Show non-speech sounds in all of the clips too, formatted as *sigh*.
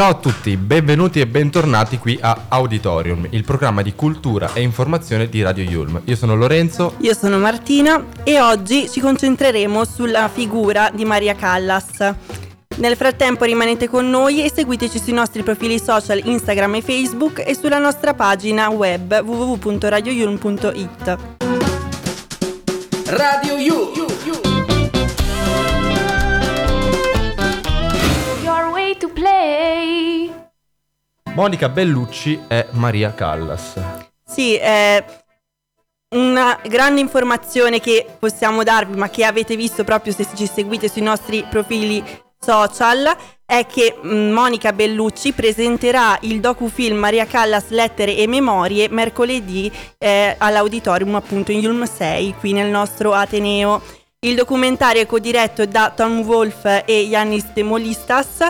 Ciao a tutti, benvenuti e bentornati qui a Auditorium, il programma di cultura e informazione di Radio Yulm. Io sono Lorenzo. Io sono Martina e oggi ci concentreremo sulla figura di Maria Callas. Nel frattempo rimanete con noi e seguiteci sui nostri profili social Instagram e Facebook e sulla nostra pagina web www.radioyulm.it. Radio Yulm. Play. Monica Bellucci è Maria Callas. Sì, è una grande informazione che possiamo darvi, ma che avete visto proprio se ci seguite sui nostri profili social, è che mm, Monica Bellucci presenterà il docufilm Maria Callas Lettere e Memorie mercoledì eh, all'auditorium appunto in Yulm 6 qui nel nostro Ateneo. Il documentario è codiretto da Tom Wolf e Yannis Demolistas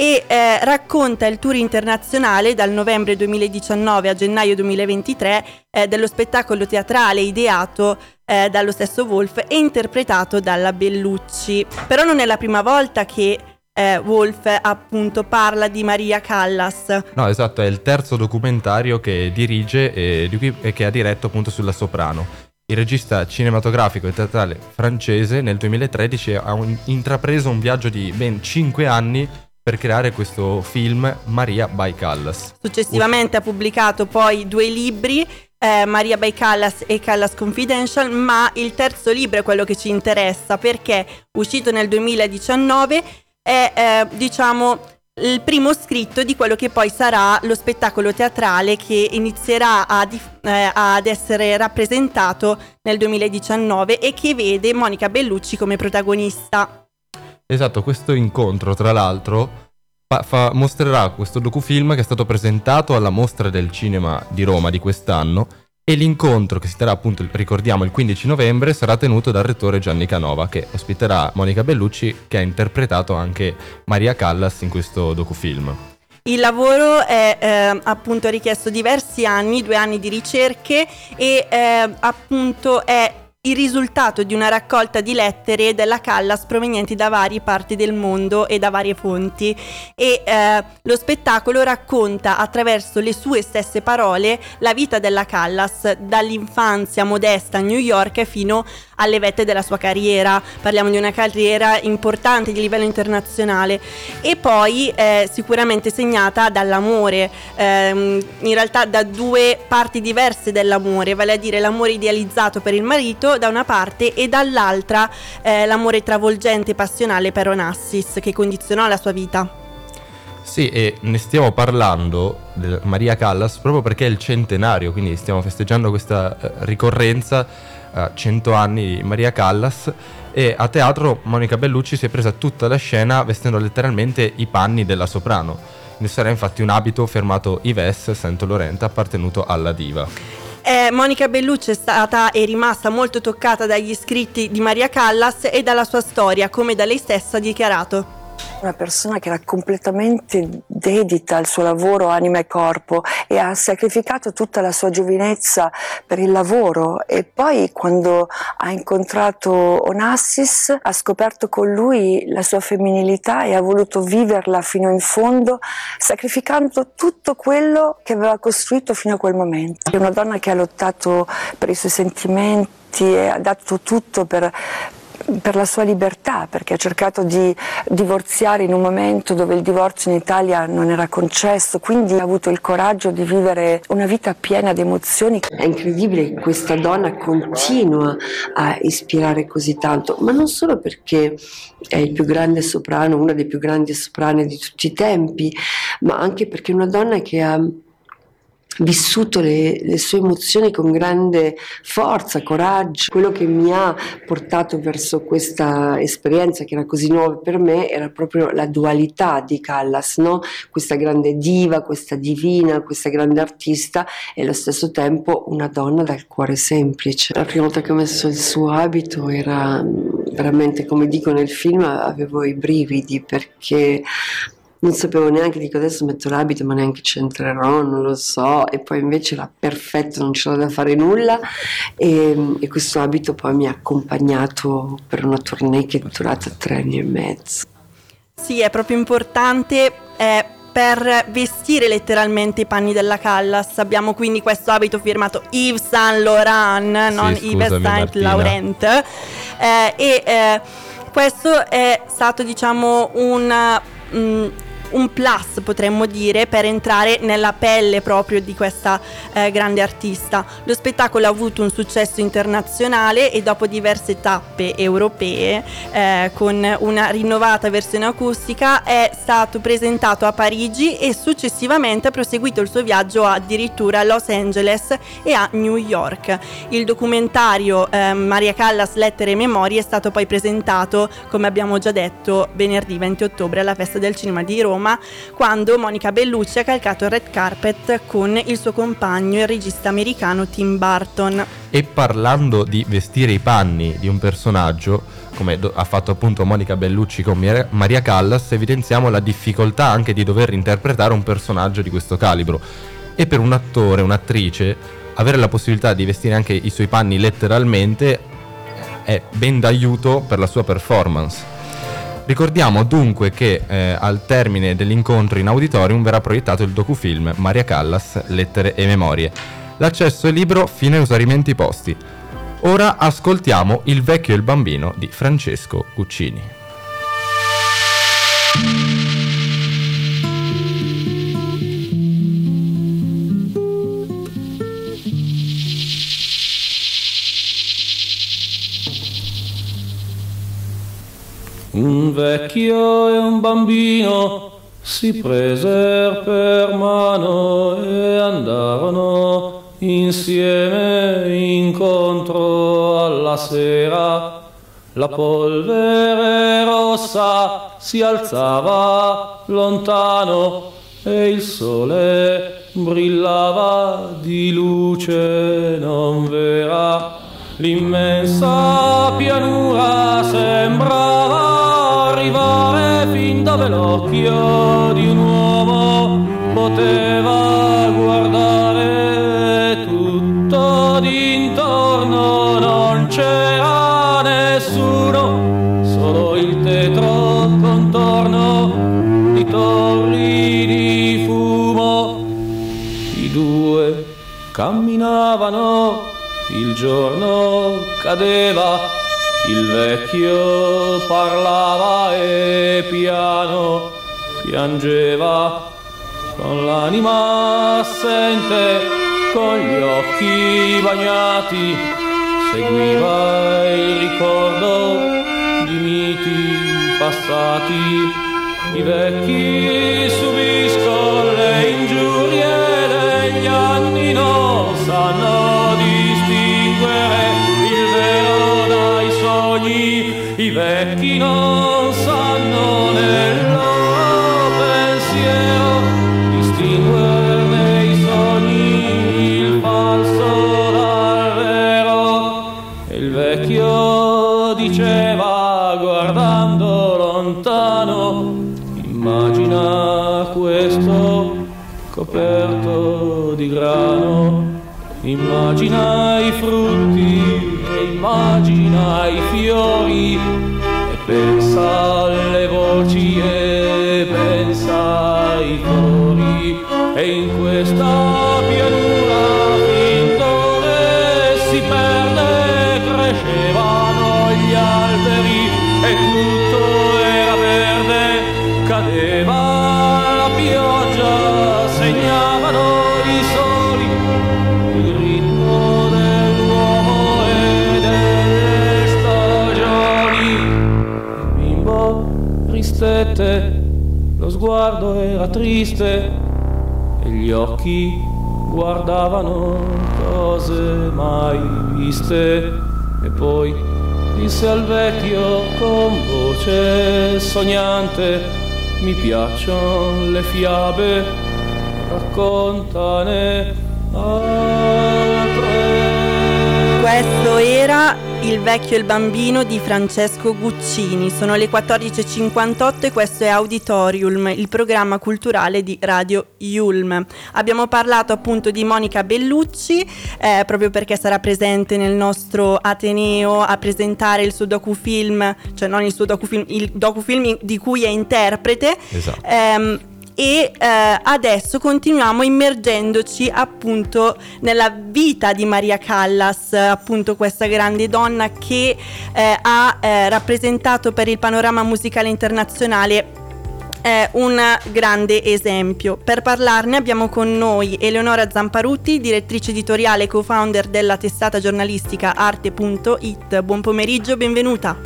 e eh, racconta il tour internazionale dal novembre 2019 a gennaio 2023 eh, dello spettacolo teatrale ideato eh, dallo stesso Wolf e interpretato dalla Bellucci. Però non è la prima volta che eh, Wolf appunto parla di Maria Callas. No, esatto, è il terzo documentario che dirige e, e che ha diretto appunto sulla soprano. Il regista cinematografico e teatrale francese nel 2013 ha un, intrapreso un viaggio di ben 5 anni per creare questo film Maria by Callas. Successivamente ha pubblicato poi due libri, eh, Maria by Callas e Callas Confidential, ma il terzo libro è quello che ci interessa perché uscito nel 2019 è eh, diciamo il primo scritto di quello che poi sarà lo spettacolo teatrale che inizierà a, eh, ad essere rappresentato nel 2019 e che vede Monica Bellucci come protagonista. Esatto, questo incontro tra l'altro fa, fa, mostrerà questo docufilm che è stato presentato alla Mostra del Cinema di Roma di quest'anno e l'incontro che si terrà appunto, ricordiamo, il 15 novembre sarà tenuto dal rettore Gianni Canova che ospiterà Monica Bellucci che ha interpretato anche Maria Callas in questo docufilm. Il lavoro è eh, appunto richiesto diversi anni, due anni di ricerche e eh, appunto è il risultato di una raccolta di lettere della Callas provenienti da varie parti del mondo e da varie fonti. E eh, lo spettacolo racconta attraverso le sue stesse parole la vita della Callas dall'infanzia modesta a New York fino alle vette della sua carriera. Parliamo di una carriera importante di livello internazionale e poi eh, sicuramente segnata dall'amore, ehm, in realtà da due parti diverse dell'amore, vale a dire l'amore idealizzato per il marito da una parte e dall'altra eh, l'amore travolgente e passionale per Onassis che condizionò la sua vita. Sì, e ne stiamo parlando Maria Callas proprio perché è il centenario, quindi stiamo festeggiando questa eh, ricorrenza, eh, 100 anni di Maria Callas e a teatro Monica Bellucci si è presa tutta la scena vestendo letteralmente i panni della soprano. Indosserà infatti un abito firmato Ives Santo Lorenta appartenuto alla diva. Eh, Monica Bellucci è stata e rimasta molto toccata dagli scritti di Maria Callas e dalla sua storia, come da lei stessa dichiarato. Una persona che era completamente dedita al suo lavoro, anima e corpo, e ha sacrificato tutta la sua giovinezza per il lavoro. E poi, quando ha incontrato Onassis, ha scoperto con lui la sua femminilità e ha voluto viverla fino in fondo, sacrificando tutto quello che aveva costruito fino a quel momento. È una donna che ha lottato per i suoi sentimenti e ha dato tutto per, per la sua libertà, perché ha cercato di divorziare in un momento dove il divorzio in Italia non era concesso, quindi ha avuto il coraggio di vivere una vita piena di emozioni. È incredibile che questa donna continua a ispirare così tanto, ma non solo perché è il più grande soprano, una delle più grandi soprane di tutti i tempi, ma anche perché è una donna che ha vissuto le, le, sue emozioni con grande forza, coraggio. Quello che mi ha portato verso questa esperienza che era così nuova per me era proprio la dualità di Callas, no? questa grande diva, questa divina, questa grande artista e allo stesso tempo una donna dal cuore semplice. La prima volta che ho messo il suo abito era veramente, come dico nel film, avevo i brividi perché non sapevo neanche, dico adesso metto l'abito ma neanche ci entrerò, non lo so, e poi invece era perfetto, non c'era da fare nulla e, e questo abito poi mi ha accompagnato per una tournée che è durata tre anni e mezzo. Sì, è proprio importante. Eh, per vestire letteralmente i panni della Callas. Abbiamo quindi questo abito firmato Yves Saint Laurent, sì, non Yves Saint Laurent. Eh, e eh, questo è stato, diciamo, un. Mm, un plus potremmo dire per entrare nella pelle proprio di questa eh, grande artista. Lo spettacolo ha avuto un successo internazionale e dopo diverse tappe europee eh, con una rinnovata versione acustica è stato presentato a Parigi e successivamente ha proseguito il suo viaggio addirittura a Los Angeles e a New York. Il documentario eh, Maria Callas Lettere e Memorie è stato poi presentato, come abbiamo già detto, venerdì 20 ottobre alla Festa del Cinema di Roma Roma quando Monica Bellucci ha calcato il red carpet con il suo compagno, il regista americano Tim Burton. E parlando di vestire i panni di un personaggio, come ha fatto appunto Monica Bellucci con Maria Callas, evidenziamo la difficoltà anche di dover interpretare un personaggio di questo calibro. E per un attore, un'attrice, avere la possibilità di vestire anche i suoi panni letteralmente è ben d'aiuto per la sua performance. Ricordiamo dunque che eh, al termine dell'incontro in auditorium verrà proiettato il docufilm Maria Callas, Lettere e Memorie. L'accesso è libero fino a usarimenti posti. Ora ascoltiamo Il vecchio e il bambino di Francesco Guccini. Vecchio e un bambino si presero per mano e andarono insieme incontro alla sera. La polvere rossa si alzava lontano e il sole brillava di luce non vera. L'immensa pianura fin dove l'occhio di un uomo poteva guardare tutto d'intorno, non c'era nessuno, solo il tetro contorno di torri di fumo. I due camminavano, il giorno cadeva il vecchio parlava e piano piangeva con l'anima assente, con gli occhi bagnati, seguiva il ricordo di miti passati. I vecchi subiscono le ingiurie i vecchi non sanno nel loro pensiero distinguere nei sogni il falso dal vero. E il vecchio diceva guardando lontano, immagina questo coperto di grano, immagina i frutti immagina i fiori e pensa alle voci e pensa ai cori e in questa triste e gli occhi guardavano cose mai viste. E poi disse al vecchio con voce sognante mi piacciono le fiabe raccontane altre questo era Il vecchio e il bambino di Francesco Guccini. Sono le 14.58 e questo è Auditorium, il programma culturale di Radio Yulm. Abbiamo parlato appunto di Monica Bellucci, eh, proprio perché sarà presente nel nostro Ateneo a presentare il suo docufilm, cioè non il suo docufilm, il docufilm di cui è interprete. Esatto. Ehm, e eh, adesso continuiamo immergendoci appunto nella vita di Maria Callas, appunto questa grande donna che eh, ha eh, rappresentato per il panorama musicale internazionale eh, un grande esempio. Per parlarne abbiamo con noi Eleonora Zamparutti, direttrice editoriale e co-founder della testata giornalistica arte.it. Buon pomeriggio, benvenuta.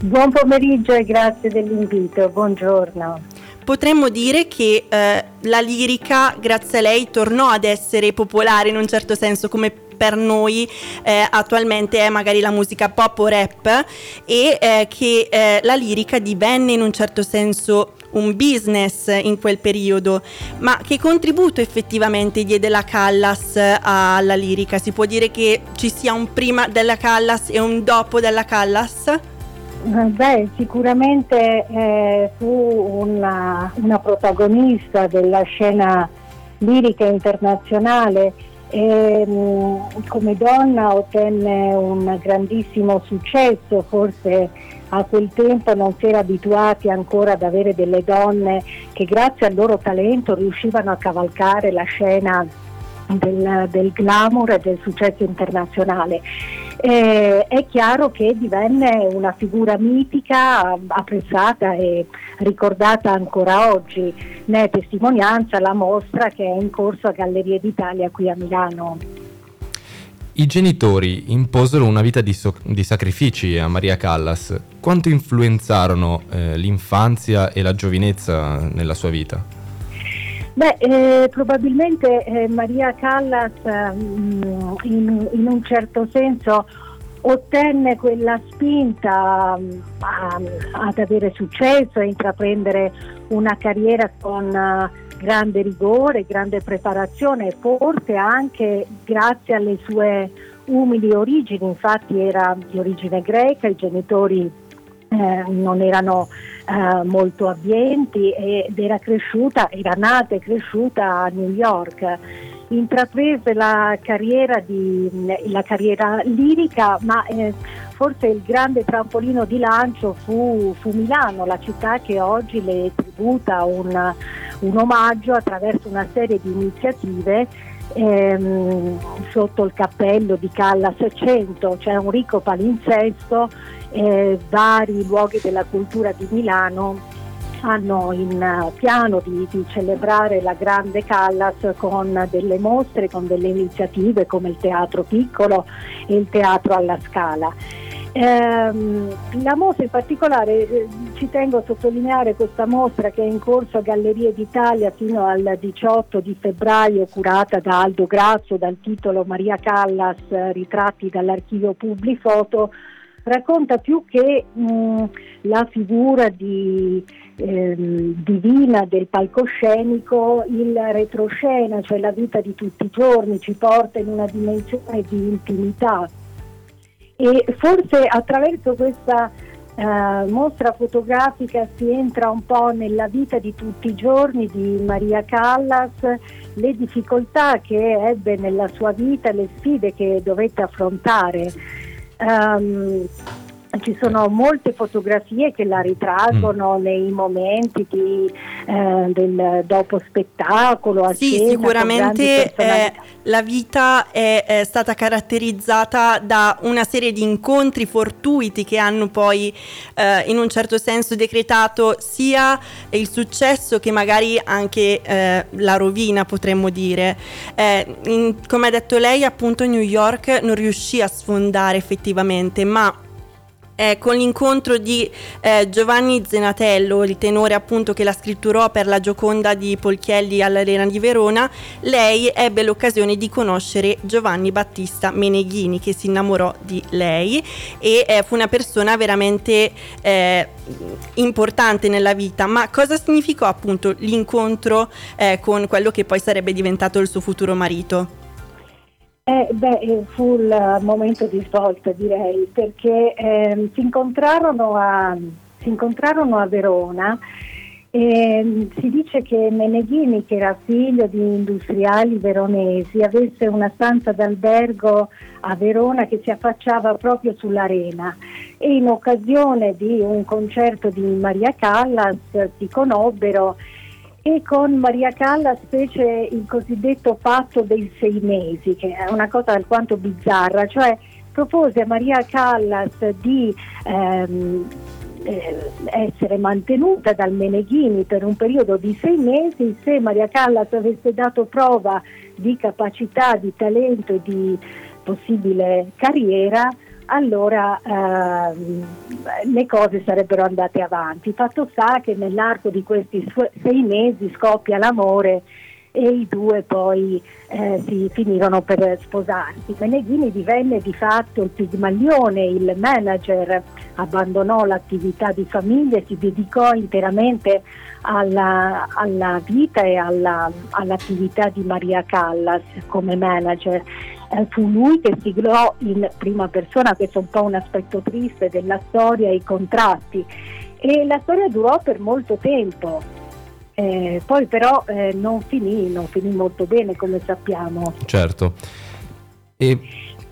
Buon pomeriggio e grazie dell'invito, buongiorno potremmo dire che eh, la lirica, grazie a lei, tornò ad essere popolare in un certo senso come per noi eh, attualmente è magari la musica pop o rap e eh, che eh, la lirica divenne in un certo senso un business in quel periodo, ma che contributo effettivamente diede la Callas alla lirica? Si può dire che ci sia un prima della Callas e un dopo della Callas? Beh, sicuramente eh, fu una, una, protagonista della scena lirica internazionale e mh, come donna ottenne un grandissimo successo, forse a quel tempo non si era abituati ancora ad avere delle donne che grazie al loro talento riuscivano a cavalcare la scena del, del glamour e del successo internazionale. Eh, è chiaro che divenne una figura mitica, apprezzata e ricordata ancora oggi. Ne è testimonianza la mostra che è in corso a Gallerie d'Italia qui a Milano. I genitori imposero una vita di, so- di sacrifici a Maria Callas. Quanto influenzarono eh, l'infanzia e la giovinezza nella sua vita? Beh, eh, probabilmente eh, Maria Callas mm, in, in, un certo senso ottenne quella spinta a, ad avere successo, a intraprendere una carriera con uh, grande rigore, grande preparazione, forse anche grazie alle sue umili origini, infatti era di origine greca, i genitori eh, non erano eh, molto abbienti ed era cresciuta, era nata e cresciuta a New York. Intraprese la carriera, di, la carriera lirica, ma eh, forse il grande trampolino di lancio fu, fu, Milano, la città che oggi le tributa un, un omaggio attraverso una serie di iniziative ehm, sotto il cappello di Callas 100, c'è un ricco palinsesto eh, vari luoghi della cultura di Milano hanno in uh, piano di, di, celebrare la grande Callas con delle mostre, con delle iniziative come il teatro piccolo e il teatro alla scala. Ehm, la mostra in particolare, eh, ci tengo a sottolineare questa mostra che è in corso a Gallerie d'Italia fino al 18 di febbraio, curata da Aldo Grazio dal titolo Maria Callas, ritratti dall'archivio Publifoto, racconta più che mh, la figura di, ehm, divina del palcoscenico, il retroscena, cioè la vita di tutti i giorni, ci porta in una dimensione di intimità. E forse attraverso questa Uh, mostra fotografica si entra un po' nella vita di tutti i giorni di Maria Callas, le difficoltà che ebbe nella sua vita, le sfide che dovette affrontare. Um, ci sono molte fotografie che la ritraggono mm. nei momenti di, eh, del dopo spettacolo. Sì, cena, sicuramente eh, la vita è, è, stata caratterizzata da una serie di incontri fortuiti che hanno poi eh, in un certo senso decretato sia il successo che magari anche eh, la rovina, potremmo dire. Eh, in, come ha detto lei, appunto New York non riuscì a sfondare effettivamente, ma eh, con l'incontro di eh, Giovanni Zenatello, il tenore appunto che la scritturò per la Gioconda di Polchielli all'Arena di Verona, lei ebbe l'occasione di conoscere Giovanni Battista Meneghini che si innamorò di lei e eh, fu una persona veramente eh, importante nella vita. Ma cosa significò appunto l'incontro eh, con quello che poi sarebbe diventato il suo futuro marito? Eh, beh, fu il momento di svolta direi perché eh, si, incontrarono a, si, incontrarono a, Verona e mm, si dice che Meneghini, che era figlio di industriali veronesi, avesse una stanza d'albergo a Verona che si affacciava proprio sull'arena. E in occasione di un concerto di Maria Callas si conobbero e con Maria Callas fece il cosiddetto patto dei sei mesi, che è una cosa alquanto bizzarra, cioè propose a Maria Callas di ehm, eh, essere mantenuta dal Meneghini per un periodo di sei mesi. Se Maria Callas avesse dato prova di capacità, di talento e di possibile carriera allora ehm, le cose sarebbero andate avanti. Fatto sta che nell'arco di questi sei mesi scoppia l'amore e i due poi eh, si finirono per sposarsi. Meneghini divenne di fatto il pigmaglione, il manager, abbandonò l'attività di famiglia e si dedicò interamente alla, alla vita e alla, all'attività di Maria Callas come manager eh, fu lui che siglò in prima persona, questo è un po' un aspetto triste della storia, i contratti e la storia durò per molto tempo. Eh, poi però eh, non finì, non finì molto bene come sappiamo. Certo. E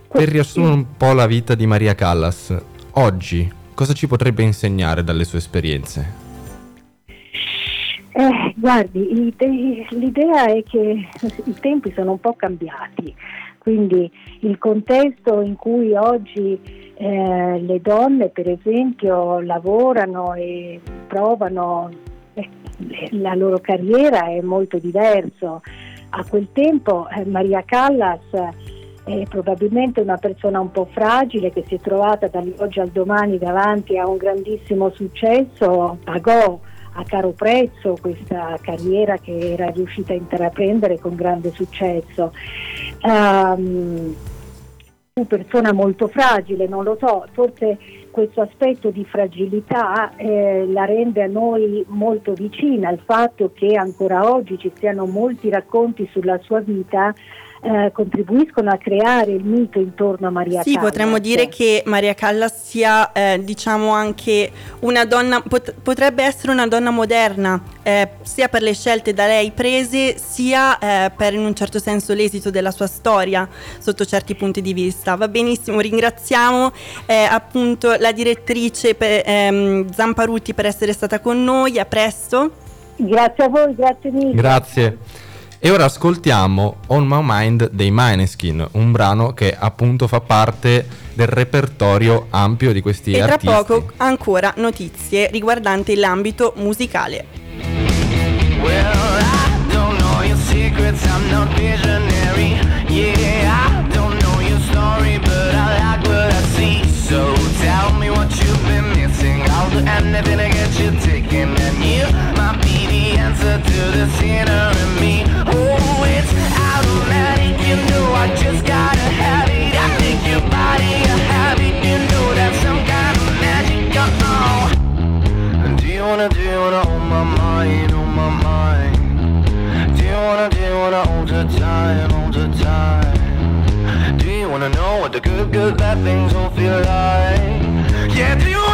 per riassumere un po' la vita di Maria Callas, oggi cosa ci potrebbe insegnare dalle sue esperienze? Eh, guardi, l'idea è che i tempi sono un po' cambiati. Quindi il contesto in cui oggi eh, le donne per esempio lavorano e provano eh, la loro carriera è molto diverso. A quel tempo eh, Maria Callas è probabilmente una persona un po' fragile che si è trovata dall'oggi al domani davanti a un grandissimo successo, pagò a caro prezzo questa carriera che era riuscita a intraprendere con grande successo. Um, fu persona molto fragile, non lo so, forse questo aspetto di fragilità eh, la rende a noi molto vicina, il fatto che ancora oggi ci siano molti racconti sulla sua vita eh, contribuiscono a creare il mito intorno a Maria sì, Callas. Sì, potremmo dire che Maria Callas sia, eh, diciamo, anche una donna, pot- potrebbe essere una donna moderna, eh, sia per le scelte da lei prese, sia eh, per in un certo senso l'esito della sua storia sotto certi punti di vista. Va benissimo, ringraziamo eh, appunto la direttrice per, ehm, Zamparuti per essere stata con noi, a presto. Grazie a voi, grazie mille. Grazie. E ora ascoltiamo On My Mind dei Mineskin, un brano che appunto fa parte del repertorio ampio di questi e artisti. E tra poco ancora notizie riguardanti l'ambito musicale. Well, I don't know your secrets, I'm not visionary. Yeah, I don't know your story, but I like what I see. So tell me what you've been missing. I'll do anything to get you taken, and you might be the answer to the sinner in me. wanna, do you wanna hold my mind, hold my mind? Do you wanna, do you wanna hold the time, hold the time? Do you wanna know what the good, good, bad things all feel like? Yeah, do you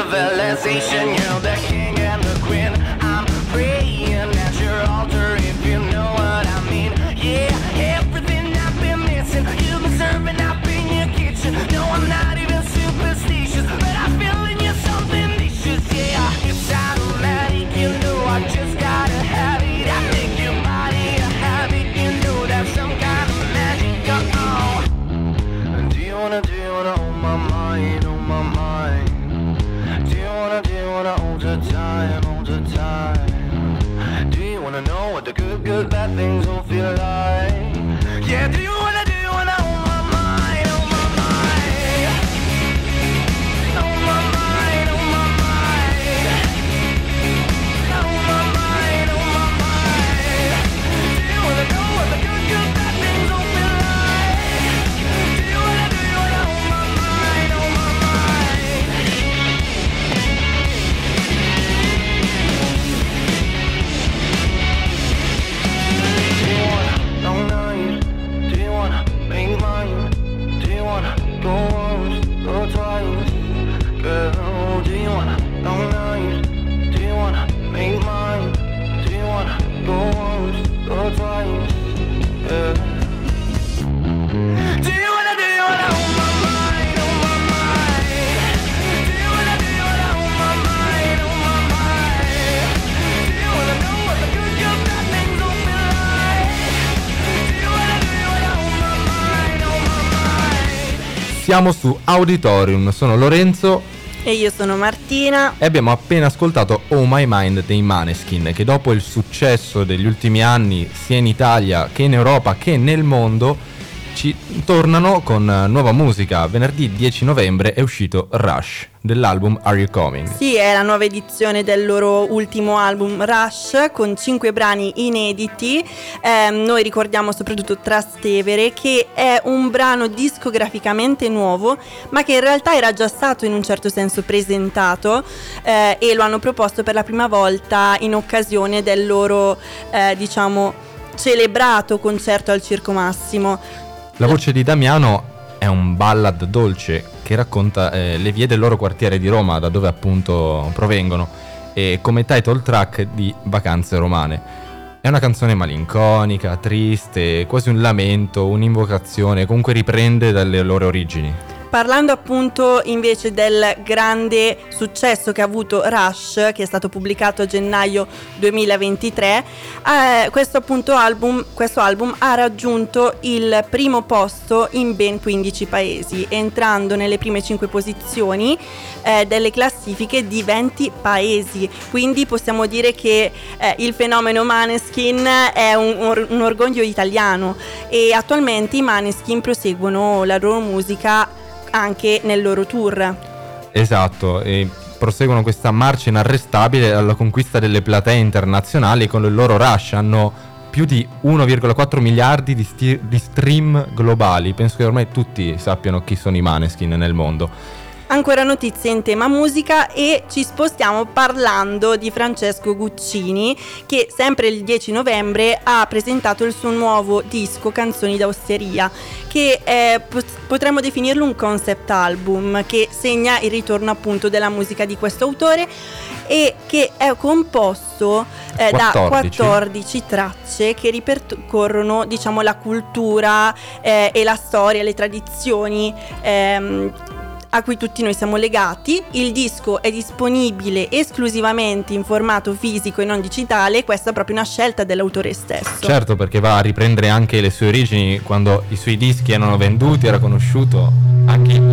civilization, you Siamo su Auditorium, sono Lorenzo E io sono Martina. e abbiamo appena ascoltato Oh My Mind dei Maneskin che dopo il successo degli ultimi anni sia in Italia che in Europa che nel mondo ci tornano con eh, nuova musica. Venerdì 10 novembre è uscito Rush dell'album Are You Coming? Sì, è la nuova edizione del loro ultimo album Rush con 5 brani inediti. Ehm, noi ricordiamo soprattutto Trastevere che è un brano discograficamente nuovo ma che in realtà era già stato in un certo senso presentato eh, e lo hanno proposto per la prima volta in occasione del loro eh, diciamo celebrato concerto al Circo Massimo. La voce di Damiano è un ballad dolce che racconta eh, le vie del loro quartiere di Roma, da dove appunto provengono, e come title track di Vacanze Romane. È una canzone malinconica, triste, quasi un lamento, un'invocazione, comunque riprende dalle loro origini. Parlando appunto invece del grande successo che ha avuto Rush, che è stato pubblicato a gennaio 2023, eh, questo appunto album, questo album ha raggiunto il primo posto in ben 15 paesi, entrando nelle prime 5 posizioni eh, delle classifiche di 20 paesi. Quindi possiamo dire che eh, il fenomeno Maneskin è un, or- un orgoglio italiano e attualmente i Maneskin proseguono la loro musica anche nel loro tour. Esatto, e proseguono questa marcia inarrestabile alla conquista delle platee internazionali con il loro rush. Hanno più di 1,4 miliardi di, sti- di stream globali. Penso che ormai tutti sappiano chi sono i Maneskin nel mondo. Ancora notizie in tema musica e ci spostiamo parlando di Francesco Guccini che sempre il 10 novembre ha presentato il suo nuovo disco Canzoni d'Osteria che è, pot- potremmo definirlo un concept album che segna il ritorno appunto della musica di questo autore e che è composto eh, da 14. 14 tracce che ripercorrono diciamo la cultura eh, e la storia, le tradizioni ehm, a cui tutti noi siamo legati. Il disco è disponibile esclusivamente in formato fisico e non digitale, questa è proprio una scelta dell'autore stesso. Certo, perché va a riprendere anche le sue origini quando i suoi dischi erano venduti, era conosciuto anche Il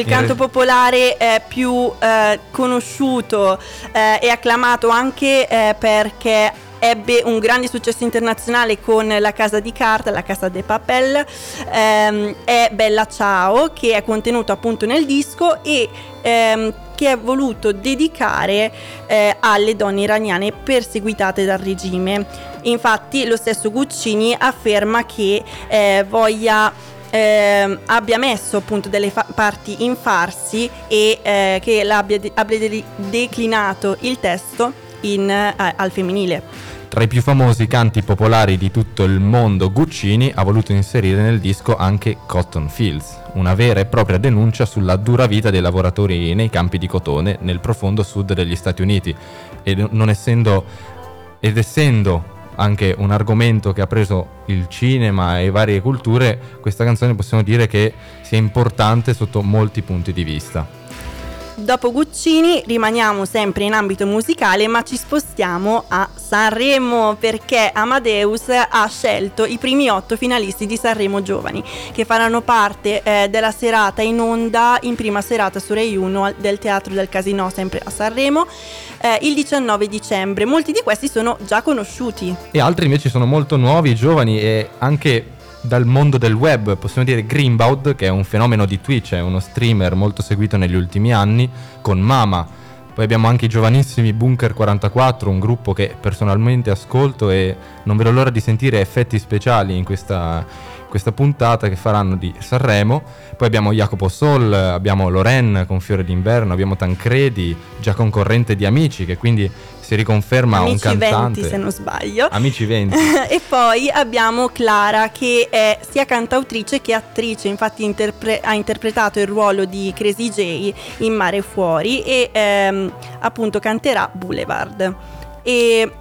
In canto re- popolare è più eh, conosciuto eh, e acclamato anche eh, perché ebbe un grande successo internazionale con la casa di carta, la casa de papel, ehm, è Bella Ciao che è contenuto appunto nel disco e ehm, che è voluto dedicare eh, alle donne iraniane perseguitate dal regime. Infatti lo stesso Guccini afferma che eh, voglia ehm, abbia messo appunto delle fa- parti in farsi e eh, che l'abbia de- abbia de- declinato il testo in, eh, al femminile. Tra i più famosi canti popolari di tutto il mondo, Guccini ha voluto inserire nel disco anche Cotton Fields, una vera e propria denuncia sulla dura vita dei lavoratori nei campi di cotone nel profondo sud degli Stati Uniti. Essendo, ed essendo anche un argomento che ha preso il cinema e varie culture, questa canzone possiamo dire che sia importante sotto molti punti di vista. Dopo Guccini rimaniamo sempre in ambito musicale ma ci spostiamo a Sanremo perché Amadeus ha scelto i primi otto finalisti di Sanremo Giovani che faranno parte eh, della serata in onda in prima serata su Rai 1 del Teatro del Casino sempre a Sanremo eh, il 19 dicembre. Molti di questi sono già conosciuti. E altri invece sono molto nuovi, giovani e anche dal mondo del web, possiamo dire Greenbaud, che è un fenomeno di Twitch, è uno streamer molto seguito negli ultimi anni, con Mama. Poi abbiamo anche i giovanissimi Bunker 44, un gruppo che personalmente ascolto e non vedo l'ora di sentire effetti speciali in questa, questa puntata che faranno di Sanremo. Poi abbiamo Jacopo Sol, abbiamo Loren con Fiore d'inverno, abbiamo Tancredi, già concorrente di Amici, che quindi si riconferma Amici un cantante. 20 se non sbaglio. Amici 20. *laughs* e poi abbiamo Clara che è sia cantautrice che attrice, infatti interpre- ha interpretato il ruolo di Crazy J in Mare Fuori e ehm, appunto canterà Boulevard. E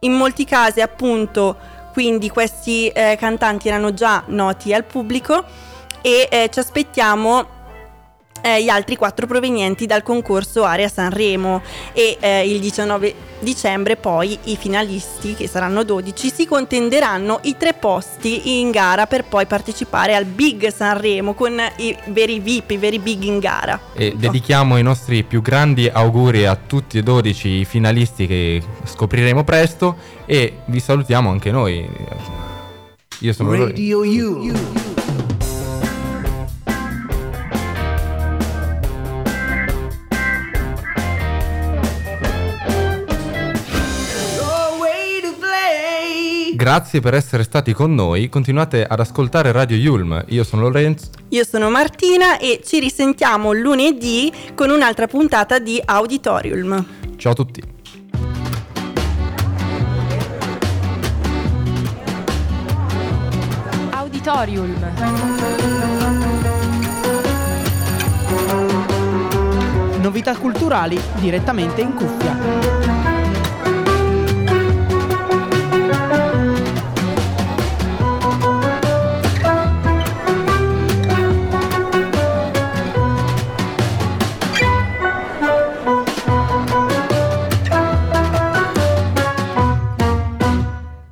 in molti casi appunto quindi questi eh, cantanti erano già noti al pubblico e eh, ci aspettiamo eh, gli altri quattro provenienti dal concorso Area Sanremo e eh, il 19 dicembre poi i finalisti, che saranno 12, si contenderanno i tre posti in gara per poi partecipare al Big Sanremo con i veri VIP, i veri big in gara. E dedichiamo i nostri più grandi auguri a tutti e 12 i finalisti che scopriremo presto e vi salutiamo anche noi. Io sono Radio U. Grazie per essere stati con noi. Continuate ad ascoltare Radio Yulm. Io sono Lorenzo. Io sono Martina e ci risentiamo lunedì con un'altra puntata di Auditorium. Ciao a tutti. Auditorium. Novità culturali direttamente in cuffia.